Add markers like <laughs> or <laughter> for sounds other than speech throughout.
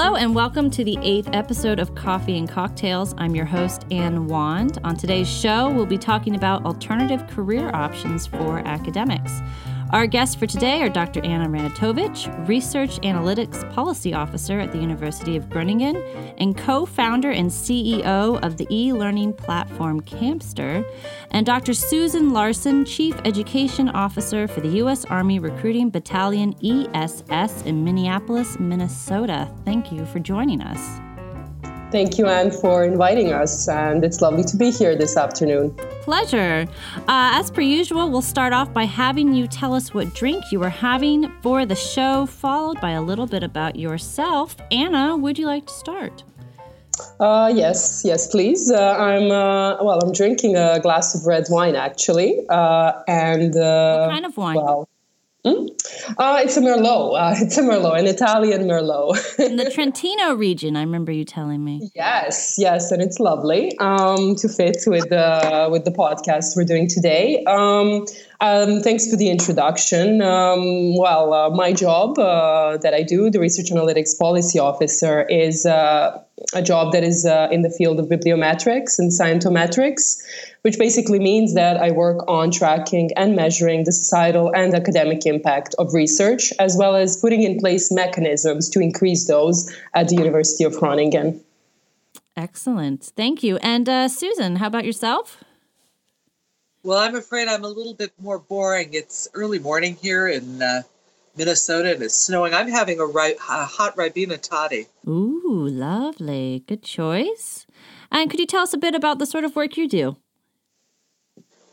Hello, and welcome to the eighth episode of Coffee and Cocktails. I'm your host, Anne Wand. On today's show, we'll be talking about alternative career options for academics. Our guests for today are Dr. Anna Ranatovich, Research Analytics Policy Officer at the University of Groningen and co founder and CEO of the e learning platform Campster, and Dr. Susan Larson, Chief Education Officer for the U.S. Army Recruiting Battalion ESS in Minneapolis, Minnesota. Thank you for joining us. Thank you, Anne, for inviting us, and it's lovely to be here this afternoon. Pleasure. Uh, as per usual, we'll start off by having you tell us what drink you were having for the show, followed by a little bit about yourself. Anna, would you like to start? Uh, yes, yes, please. Uh, I'm uh, well. I'm drinking a glass of red wine actually, uh, and uh, what kind of wine? Well, Hmm? Uh, it's a Merlot. Uh, it's a Merlot, an Italian Merlot. In the <laughs> Trentino region, I remember you telling me. Yes, yes, and it's lovely um, to fit with the with the podcast we're doing today. Um, um, thanks for the introduction. Um, well, uh, my job uh, that I do, the Research Analytics Policy Officer, is uh, a job that is uh, in the field of bibliometrics and scientometrics which basically means that I work on tracking and measuring the societal and academic impact of research, as well as putting in place mechanisms to increase those at the University of Groningen. Excellent. Thank you. And uh, Susan, how about yourself? Well, I'm afraid I'm a little bit more boring. It's early morning here in uh, Minnesota and it's snowing. I'm having a, ri- a hot Ribena toddy. Ooh, lovely. Good choice. And could you tell us a bit about the sort of work you do?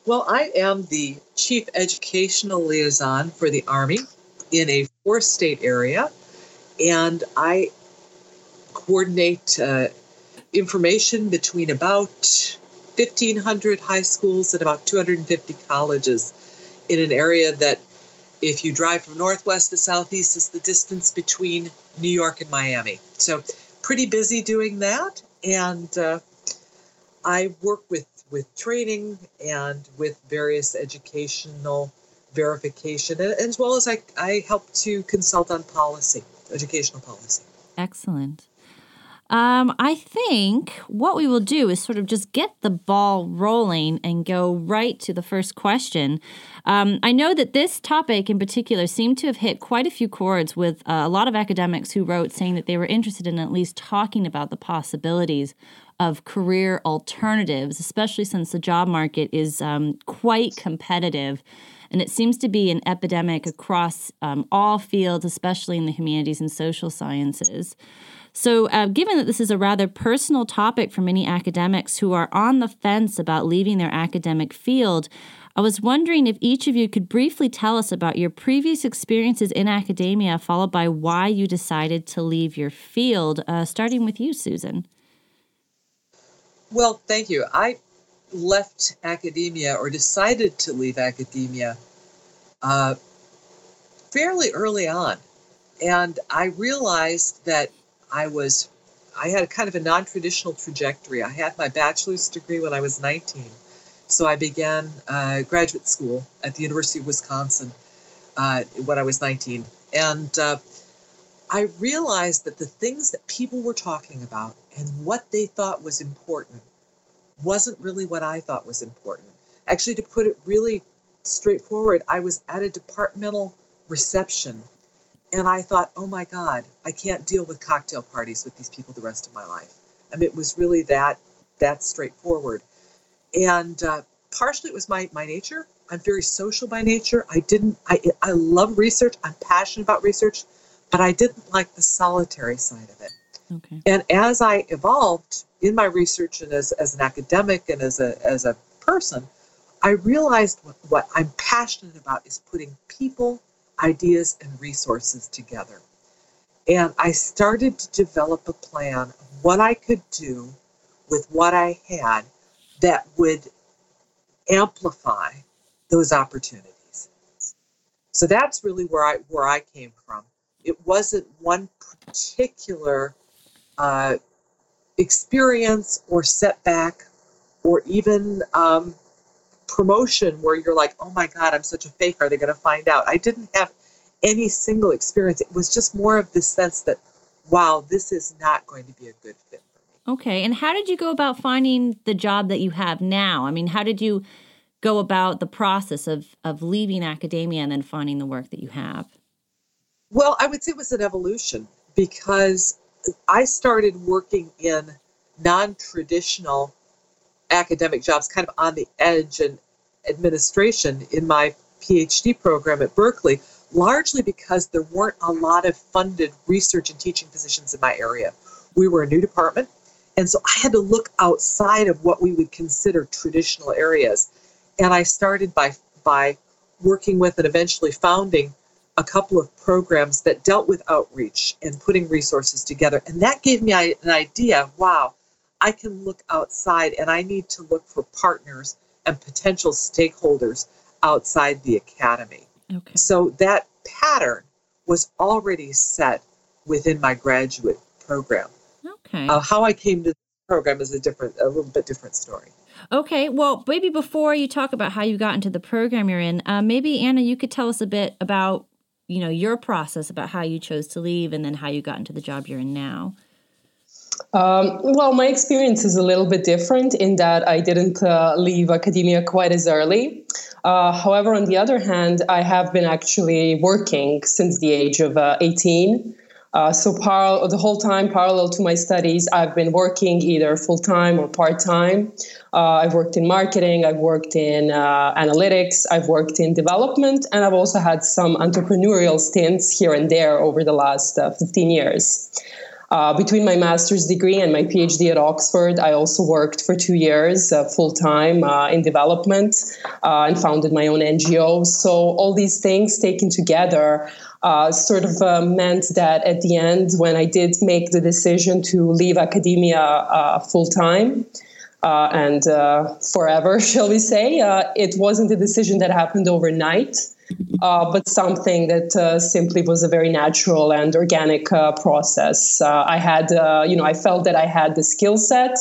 Well, I am the chief educational liaison for the Army in a four state area, and I coordinate uh, information between about 1,500 high schools and about 250 colleges in an area that, if you drive from northwest to southeast, is the distance between New York and Miami. So, pretty busy doing that. And uh, I work with with training and with various educational verification, as well as I, I help to consult on policy, educational policy. Excellent. Um, I think what we will do is sort of just get the ball rolling and go right to the first question. Um, I know that this topic in particular seemed to have hit quite a few chords with uh, a lot of academics who wrote saying that they were interested in at least talking about the possibilities of career alternatives, especially since the job market is um, quite competitive. And it seems to be an epidemic across um, all fields, especially in the humanities and social sciences. So, uh, given that this is a rather personal topic for many academics who are on the fence about leaving their academic field, I was wondering if each of you could briefly tell us about your previous experiences in academia, followed by why you decided to leave your field, uh, starting with you, Susan. Well, thank you. I left academia or decided to leave academia uh, fairly early on. And I realized that I was, I had kind of a non traditional trajectory. I had my bachelor's degree when I was 19. So I began uh, graduate school at the University of Wisconsin uh, when I was 19. And uh, I realized that the things that people were talking about and what they thought was important wasn't really what I thought was important. Actually, to put it really straightforward, I was at a departmental reception and I thought, oh my God, I can't deal with cocktail parties with these people the rest of my life. I mean, it was really that that straightforward. And uh, partially it was my, my nature. I'm very social by nature. I didn't, I, I love research. I'm passionate about research, but I didn't like the solitary side of it. Okay. And as I evolved in my research and as, as an academic and as a, as a person, I realized what, what I'm passionate about is putting people, ideas, and resources together. And I started to develop a plan of what I could do with what I had that would amplify those opportunities. So that's really where I where I came from. It wasn't one particular uh, experience or setback or even um, promotion where you're like, oh my God, I'm such a fake. Are they going to find out? I didn't have any single experience. It was just more of this sense that wow, this is not going to be a good fit for me. Okay. And how did you go about finding the job that you have now? I mean, how did you go about the process of, of leaving academia and then finding the work that you have? Well, I would say it was an evolution because I started working in non traditional academic jobs, kind of on the edge and administration in my PhD program at Berkeley, largely because there weren't a lot of funded research and teaching positions in my area. We were a new department, and so I had to look outside of what we would consider traditional areas. And I started by by working with and eventually founding a couple of programs that dealt with outreach and putting resources together. And that gave me an idea wow, I can look outside and I need to look for partners and potential stakeholders outside the academy. Okay. So that pattern was already set within my graduate program. Okay. Uh, how I came to the program is a different, a little bit different story. Okay, well, maybe before you talk about how you got into the program you're in, uh, maybe Anna, you could tell us a bit about you know your process about how you chose to leave and then how you got into the job you're in now. Um, well, my experience is a little bit different in that I didn't uh, leave academia quite as early. Uh, however, on the other hand, I have been actually working since the age of uh, 18. Uh, so par- the whole time, parallel to my studies, I've been working either full time or part time. Uh, I've worked in marketing, I've worked in uh, analytics, I've worked in development, and I've also had some entrepreneurial stints here and there over the last uh, 15 years. Uh, between my master's degree and my PhD at Oxford, I also worked for two years uh, full time uh, in development uh, and founded my own NGO. So, all these things taken together uh, sort of uh, meant that at the end, when I did make the decision to leave academia full time, and forever, <laughs> shall we say, it wasn't a decision that happened overnight uh, but something that uh, simply was a very natural and organic uh, process. Uh, I had, uh, you know, I felt that I had the skill set.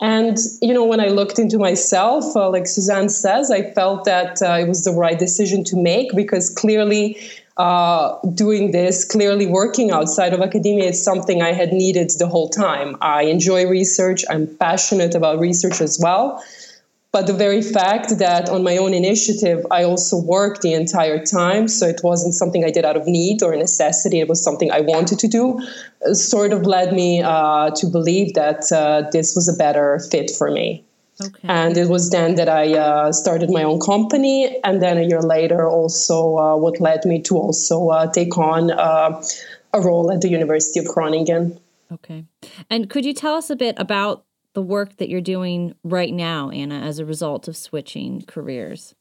And, you know, when I looked into myself, uh, like Suzanne says, I felt that it was the right decision to make because clearly doing this, clearly working outside of academia is something I had needed the whole time. I enjoy research, I'm passionate about research as well. But the very fact that on my own initiative, I also worked the entire time, so it wasn't something I did out of need or necessity, it was something I wanted to do, uh, sort of led me uh, to believe that uh, this was a better fit for me. Okay. And it was then that I uh, started my own company. And then a year later, also uh, what led me to also uh, take on a role at the University of Groningen. Okay. And could you tell us a bit about the work that you're doing right now, Anna, as a result of switching careers?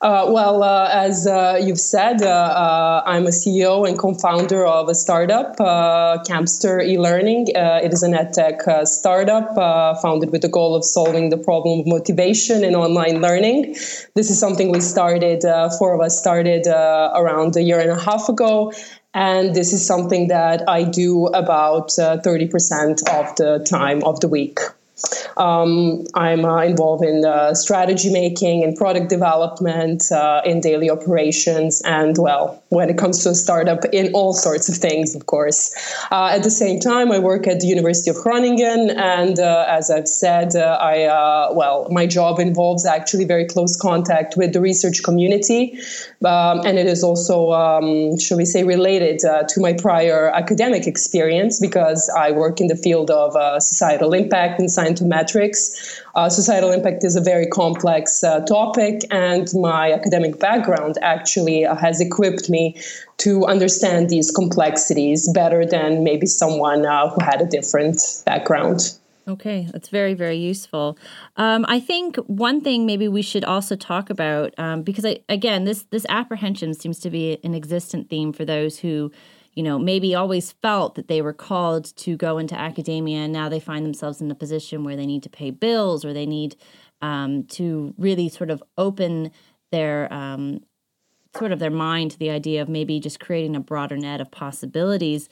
Uh, well, uh, as uh, you've said, uh, uh, I'm a CEO and co-founder of a startup, uh, Campster eLearning. it is an edtech startup founded with the goal of solving the problem of motivation in online learning. This is something we started, four of us started around a year and a half ago, and this is something that I do about uh, 30% of the time of the week. Um, I'm uh, involved in uh, strategy making, in product development, uh, in daily operations, and well, when it comes to a startup, in all sorts of things, of course. Uh, at the same time, I work at the University of Groningen, and uh, as I've said, uh, I well, my job involves actually very close contact with the research community, um, and it is also, um, shall we say, related to my prior academic experience because I work in the field of societal impact and scientometrics. Uh, societal impact is a very complex uh, topic, and my academic background actually uh, has equipped me to understand these complexities better than maybe someone uh, who had a different background. Okay, that's very, very useful. Um, I think one thing maybe we should also talk about um, because I, again, this this apprehension seems to be an existent theme for those who you know, maybe always felt that they were called to go into academia and now they find themselves in a position where they need to pay bills or they need um, to really sort of open their um, sort of their mind to the idea of maybe just creating a broader net of possibilities.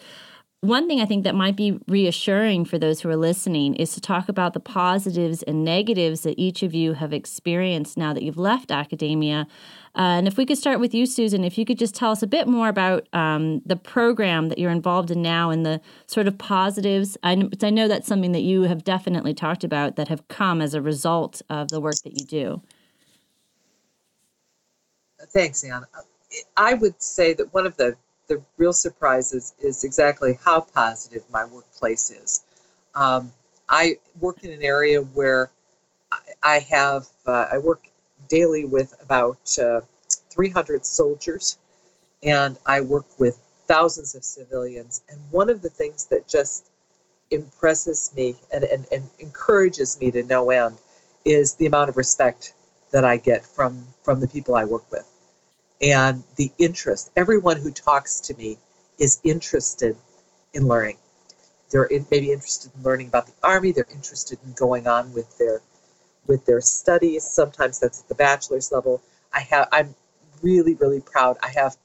one thing I think that might be reassuring for those who are listening is to talk about the positives and negatives that each of you have experienced now that you've left academia. Uh, and if we could start with you, Susan, if you could just tell us a bit more about um, the program that you're involved in now and the sort of positives. I, I know that's something that you have definitely talked about that have come as a result of the work that you do. Thanks, Anne. I would say that one of the the real surprises is, exactly how positive my workplace is. Um, I work in an area where I have, uh, I work daily with about uh, 300 soldiers and I work with thousands of civilians. And one of the things that just impresses me and, and, and encourages me to no end is the amount of respect that I get from, from the people I work with and the interest. Everyone who talks to me is interested in learning. They're in, maybe interested in learning about the army. They're interested in going on with their with their studies. Sometimes that's at the bachelor's level. I have. I'm really really proud. I have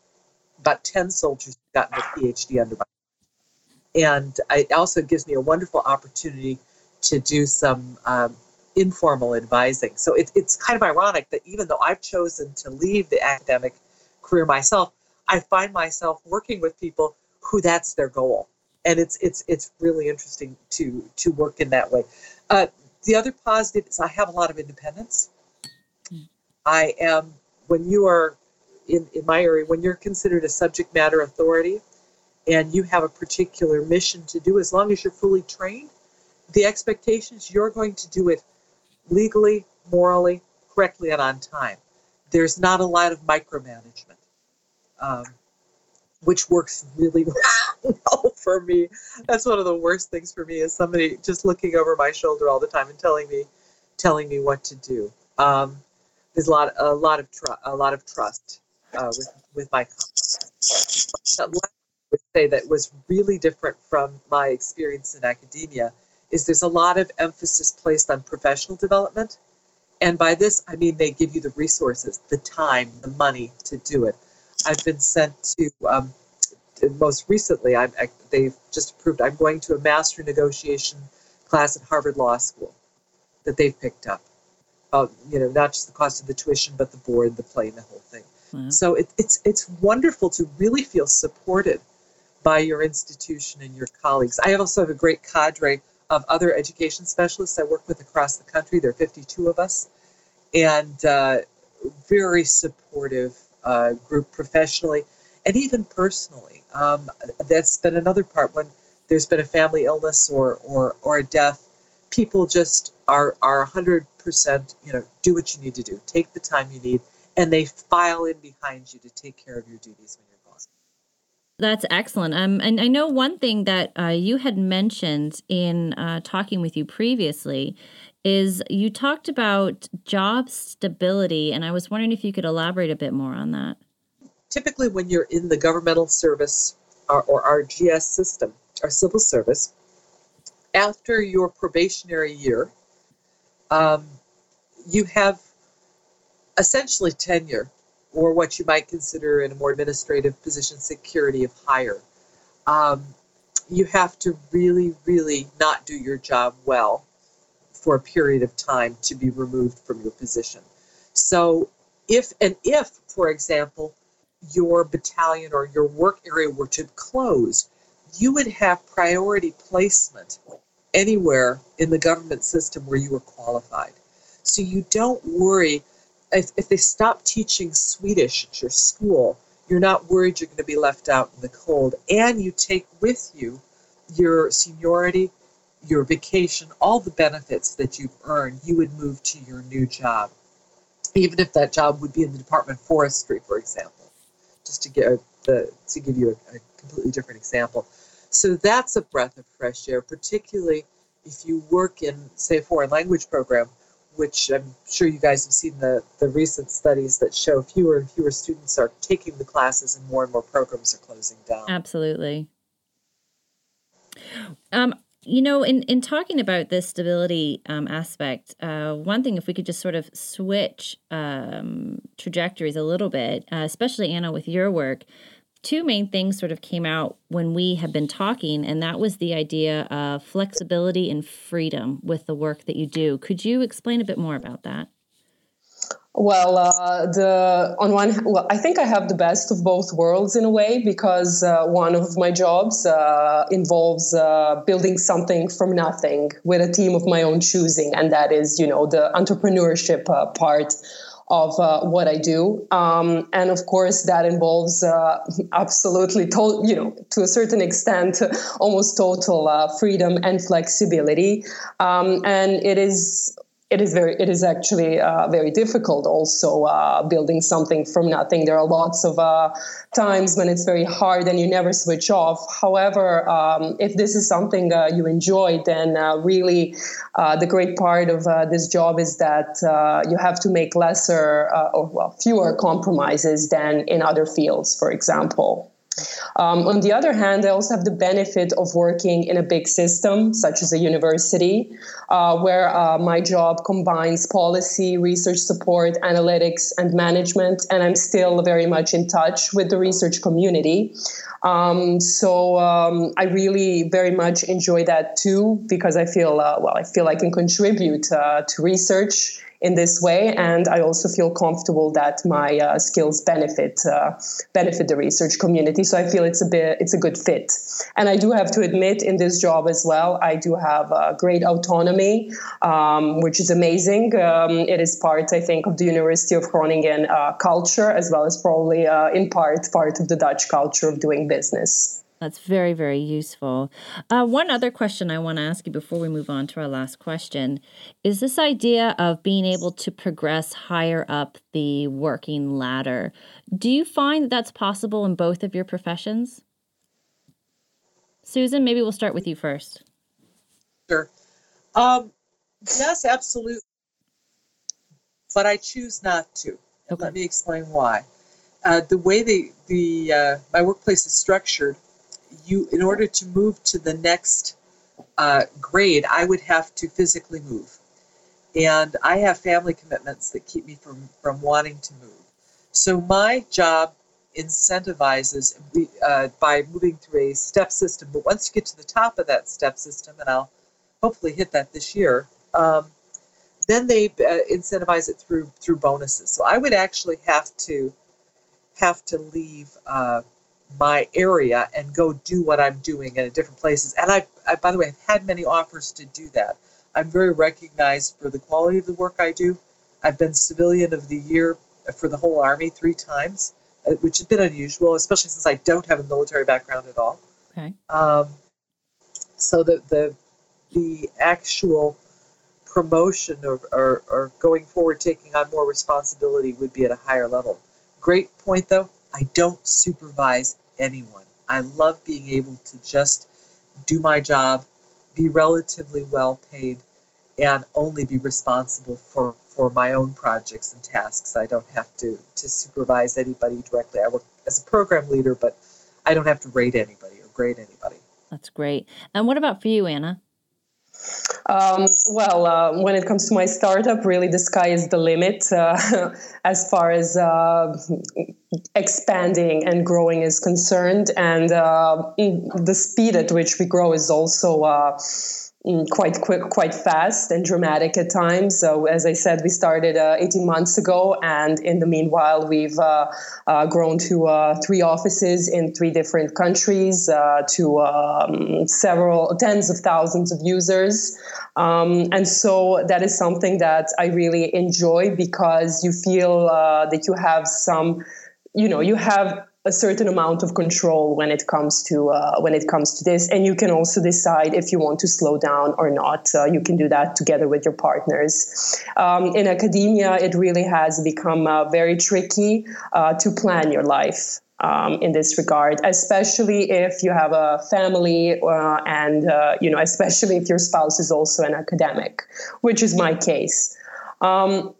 about ten soldiers who gotten a PhD under my, and it also gives me a wonderful opportunity to do some um, informal advising. So it, it's kind of ironic that even though I've chosen to leave the academic career myself, I find myself working with people who that's their goal, and it's it's it's really interesting to to work in that way. Uh, the other positive is I have a lot of independence. I am when you are in in my area when you're considered a subject matter authority, and you have a particular mission to do. As long as you're fully trained, the expectations you're going to do it legally, morally, correctly, and on time. There's not a lot of micromanagement, um, which works really <laughs> well for me. That's one of the worst things for me is somebody just looking over my shoulder all the time and telling me, telling me what to do. Um, there's a lot, a lot of trust, a lot of trust uh, with with my I would say that was really different from my experience in academia is there's a lot of emphasis placed on professional development and by this, I mean they give you the resources, the time, the money to do it. I've been sent to, um, most recently, I'm, I, they've just approved, I'm going to a master negotiation class at Harvard Law School that they've picked up. Uh, you know, not just the cost of the tuition, but the board, the plane, the whole thing. Wow. So it, it's it's wonderful to really feel supported by your institution and your colleagues. I also have a great cadre of other education specialists I work with across the country. There are 52 of us, and uh, very supportive uh, group professionally and even personally. Um, that's been another part when there's been a family illness or, or, or a death. People just are, are 100%, you know, do what you need to do. Take the time you need, and they file in behind you to take care of your duties when you're gone. that's excellent. Um, and I know one thing that uh, you had mentioned in uh, talking with you previously is you talked about job stability, and I was wondering if you could elaborate a bit more on that. Typically, when you're in the governmental service or, or our GS system, our civil service, after your probationary year, um, you have essentially tenure or what you might consider in a more administrative position security of hire. Um, you have to really, really not do your job well for a period of time to be removed from your position. So, if and if, for example, your battalion or your work area were to close, you would have priority placement anywhere in the government system where you were qualified. So you don't worry if, if they stop teaching Swedish at your school, you're not worried you're going to be left out in the cold. And you take with you your seniority, your vacation, all the benefits that you've earned, you would move to your new job. Even if that job would be in the Department of Forestry, for example, just to give, the, to give you a, a completely different example. So that's a breath of fresh air, particularly if you work in, say, a foreign language program which I'm sure you guys have seen the, the recent studies that show fewer and fewer students are taking the classes and more and more programs are closing down. Absolutely. Um, you know, in, in talking about this stability um, aspect, uh, one thing, if we could just sort of switch um, trajectories a little bit, uh, especially Anna with your work, two main things sort of came out when we have been talking, and that was the idea of flexibility and freedom with the work that you do. Could you explain a bit more about that? Well, uh, the on one, well, I think I have the best of both worlds in a way because uh, one of my jobs uh, involves uh, building something from nothing with a team of my own choosing, and that is, you know, the entrepreneurship uh, part of uh, what I do. Um, and of course, that involves uh, absolutely, to- you know, to a certain extent, almost total uh, freedom and flexibility. Um, and it is it is very it is actually uh, very difficult also uh, building something from nothing. There are lots of uh, times when it's very hard and you never switch off. However um, if this is something uh, you enjoy then uh, really uh, the great part of this job is that you have to make lesser or well fewer compromises than in other fields for example um, on the other hand, I also have the benefit of working in a big system, such as a university, uh, where uh, my job combines policy, research support, analytics, and management, and I'm still very much in touch with the research community. Um, so um, I really very much enjoy that too, because I feel uh, well, I feel I can contribute uh, to research in this way, and I also feel comfortable that my uh, skills benefit uh, benefit the research community. So I feel it's a bit it's a good fit. And I do have to admit, in this job as well, I do have uh, great autonomy, um, which is amazing. Um, it is part, I think, of the University of Groningen uh, culture, as well as probably uh, in part part of the Dutch culture of doing business. That's very, very useful. Uh, one other question I want to ask you before we move on to our last question is this idea of being able to progress higher up the working ladder. Do you find that that's possible in both of your professions? Susan, maybe we'll start with you first. Sure. Um, yes, absolutely. But I choose not to. Okay. Let me explain why. Uh, the way the, the uh, my workplace is structured, you in order to move to the next uh, grade, I would have to physically move, and I have family commitments that keep me from from wanting to move. So my job incentivizes uh, by moving through a step system. But once you get to the top of that step system, and I'll hopefully hit that this year, um, then they uh, incentivize it through through bonuses. So I would actually have to have to leave. Uh, my area and go do what I'm doing in different places. And I, I, by the way, I've had many offers to do that. I'm very recognized for the quality of the work I do. I've been Civilian of the Year for the whole Army three times, uh, which has been unusual, especially since I don't have a military background at all. Okay. Um, so the the the actual promotion or, or, or going forward, taking on more responsibility would be at a higher level. Great point, though. I don't supervise anyone. I love being able to just do my job, be relatively well paid, and only be responsible for, for my own projects and tasks. I don't have to, to supervise anybody directly. I work as a program leader, but I don't have to rate anybody or grade anybody. That's great. And what about for you, Anna? Um, well, uh, when it comes to my startup, really the sky is the limit uh, <laughs> as far as uh, expanding and growing is concerned. And uh, the speed at which we grow is also uh, quite quick, quite fast, and dramatic at times. So, as I said, we started uh, 18 months ago, and in the meanwhile, we've uh, uh, grown to uh, three offices in three different countries, uh, to um, several tens of thousands of users. Um, and so, that is something that I really enjoy because you feel uh, that you have some, you know, you have a certain amount of control when it comes to uh, when it comes to this. And you can also decide if you want to slow down or not. Uh, you can do that together with your partners. Um, in academia it really has become uh, very tricky uh, to plan your life um, in this regard, especially if you have a family uh, and uh, you know, especially if your spouse is also an academic, which is my case. Um,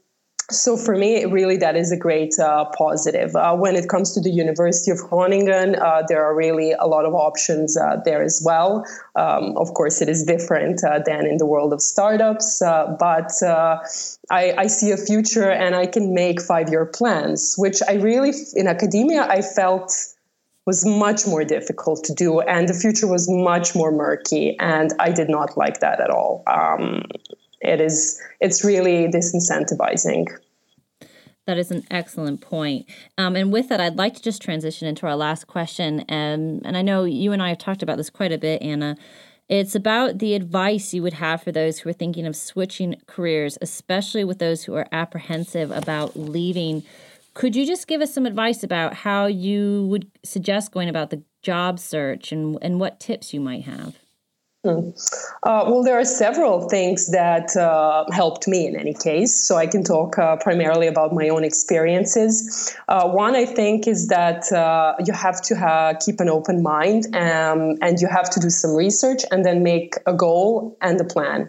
so for me, really, that is a great uh, positive. Uh, when it comes to the University of Groningen, uh, there are really a lot of options uh, there as well. Um, of course, it is different uh, than in the world of startups, uh, but I, I, see a future and I can make five-year plans, which I really, in academia, I felt was much more difficult to do, and the future was much more murky. And I did not like that at all. Um, it is it's really disincentivizing. That is an excellent point. Um, and with that, I'd like to just transition into our last question. Um, and I know you and I have talked about this quite a bit, Anna. It's about the advice you would have for those who are thinking of switching careers, especially with those who are apprehensive about leaving. Could you just give us some advice about how you would suggest going about the job search and, and what tips you might have? Hmm. Uh, well, there are several things that uh, helped me in any case. So I can talk uh, primarily about my own experiences. Uh, one, I think, is that uh, you have to ha- keep an open mind um, and you have to do some research and then make a goal and a plan.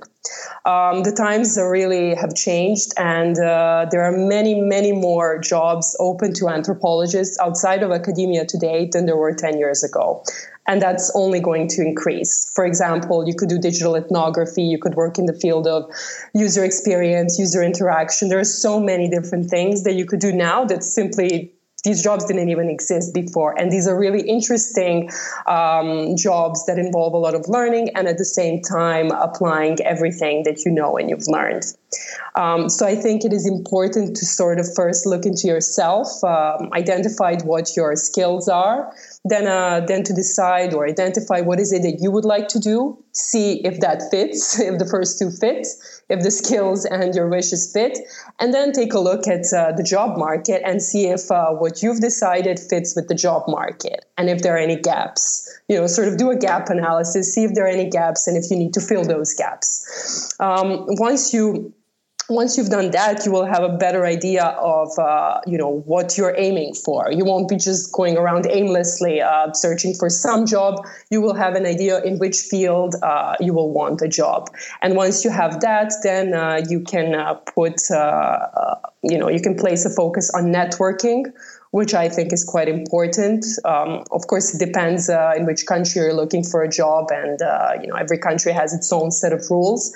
Um, the times really have changed, and uh, there are many, many more jobs open to anthropologists outside of academia today than there were 10 years ago and that's only going to increase. For example, you could do digital ethnography, you could work in the field of user experience, user interaction. There are so many different things that you could do now that simply these jobs didn't even exist before. And these are really interesting um, jobs that involve a lot of learning and at the same time applying everything that you know and you've learned. Um, so I think it is important to sort of first look into yourself, um, identify what your skills are, then uh, then to decide or identify what is it that you would like to do see if that fits <laughs> if the first two fit if the skills and your wishes fit and then take a look at uh, the job market and see if uh, what you've decided fits with the job market and if there are any gaps you know sort of do a gap analysis see if there are any gaps and if you need to fill those gaps um, once you once you've done that, you will have a better idea of uh, you know what you're aiming for. You won't be just going around aimlessly uh, searching for some job. You will have an idea in which field uh, you will want a job. And once you have that, then uh, you can uh, put uh, you know you can place a focus on networking which I think is quite important. Um, of course, it depends uh, in which country you're looking for a job, and uh, you know every country has its own set of rules.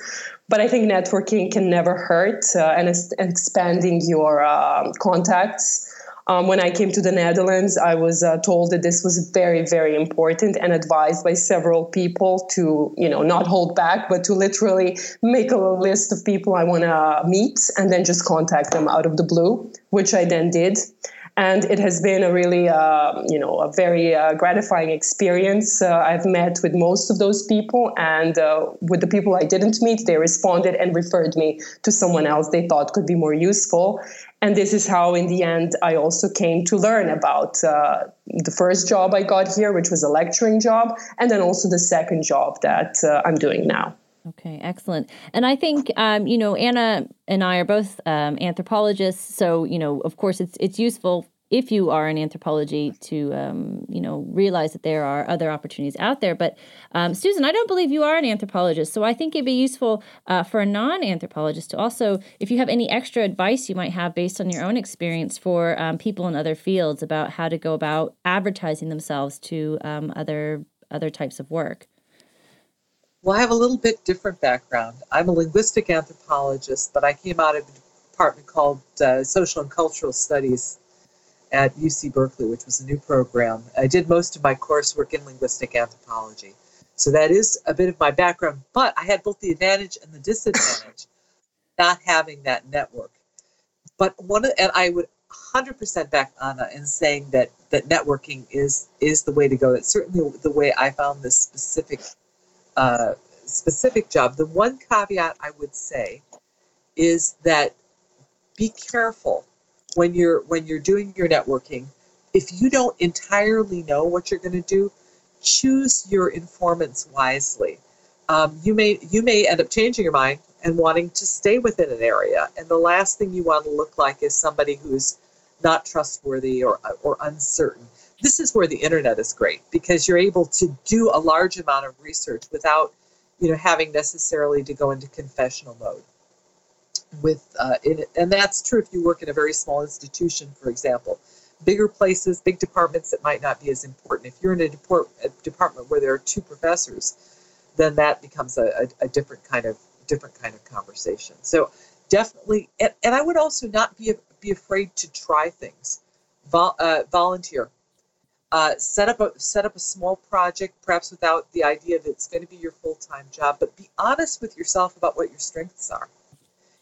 But I think networking can never hurt, uh, and expanding your um, contacts. Um, when I came to the Netherlands, I was uh, told that this was very, very important and advised by several people to, you know, not hold back, but to literally make a list of people I want to meet and then just contact them out of the blue, which I then did and it has been a really uh, you know a very uh, gratifying experience. Uh, i've met with most of those people and uh, with the people i didn't meet they responded and referred me to someone else they thought could be more useful. And this is how in the end i also came to learn about uh, the first job i got here which was a lecturing job and then also the second job that uh, i'm doing now Okay, excellent. And I think um, you know Anna and I are both um, anthropologists, so you know, of course, it's it's useful if you are in anthropology to um, you know realize that there are other opportunities out there. But um, Susan, I don't believe you are an anthropologist, so I think it'd be useful uh, for a non-anthropologist to also, if you have any extra advice you might have based on your own experience for um, people in other fields about how to go about advertising themselves to um, other other types of work. Well, I have a little bit different background. I'm a linguistic anthropologist, but I came out of a department called uh, Social and Cultural Studies at UC Berkeley, which was a new program. I did most of my coursework in linguistic anthropology. So that is a bit of my background, but I had both the advantage and the disadvantage <laughs> not having that network. But one of, and I would 100% back Anna in saying that that networking is is the way to go. It's certainly the way I found this specific uh, specific job. The one caveat I would say is that be careful when you're when you're doing your networking. If you don't entirely know what you're going to do, choose your informants wisely. Um, you may you may end up changing your mind and wanting to stay within an area, and the last thing you want to look like is somebody who's not trustworthy or or uncertain this is where the internet is great because you're able to do a large amount of research without you know having necessarily to go into confessional mode with uh, it, and that's true if you work in a very small institution for example. Bigger places big departments that might not be as important. If you're in a, deport, a department where there are two professors then that becomes a, a, a, different kind of different kind of conversation. So definitely and, and i would also not be be afraid to try things. Vol, uh, volunteer Uh, set up a set up a small project, perhaps without the idea that it's going to be your full time job. But be honest with yourself about what your strengths are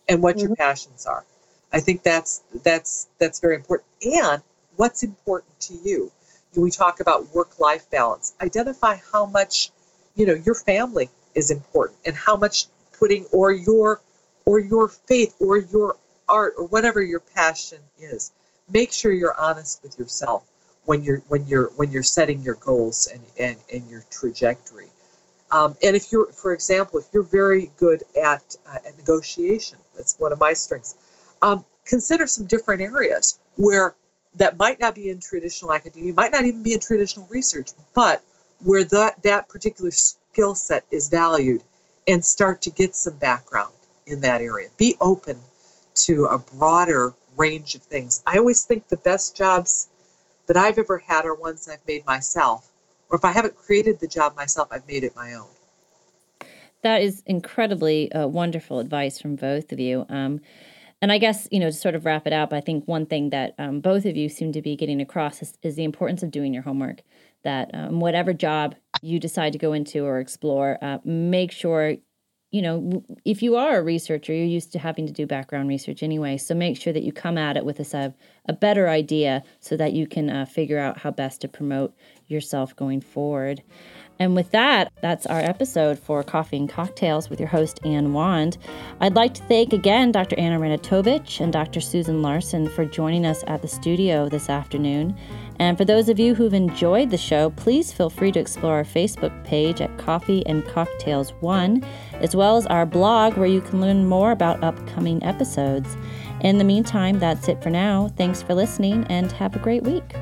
and what mm-hmm. your passions are. I think that's that's that's very important. And what's important to you? We talk about work life balance. Identify how much you know your family is important and how much putting or your or your faith or your art or whatever your passion is. Make sure you're honest with yourself when you're when you're when you're setting your goals and and, and your trajectory. Um, and if you're, for example, if you're very good at, uh, at negotiation, that's one of my strengths. Um, consider some different areas where that might not be in traditional academia, might not even be in traditional research, but where that that particular skill set is valued, and start to get some background in that area. Be open to a broader range of things. I always think the best jobs that I've ever had are ones I've made myself. Or if I haven't created the job myself, I've made it my own. That is incredibly uh, wonderful advice from both of you. Um, and I guess, you know, to sort of wrap it up, I think one thing that um, both of you seem to be getting across is, is the importance of doing your homework. That um, whatever job you decide to go into or explore, uh, make sure you know, if you are a researcher, you're used to having to do background research anyway. So make sure that you come at it with a, a better idea so that you can uh, figure out how best to promote yourself going forward. And with that, that's our episode for Coffee and Cocktails with your host, Anne Wand. I'd like to thank again Dr. Anna Ranatovich and Dr. Susan Larson for joining us at the studio this afternoon. And for those of you who've enjoyed the show, please feel free to explore our Facebook page at Coffee and Cocktails 1, as well as our blog where you can learn more about upcoming episodes. In the meantime, that's it for now. Thanks for listening and have a great week.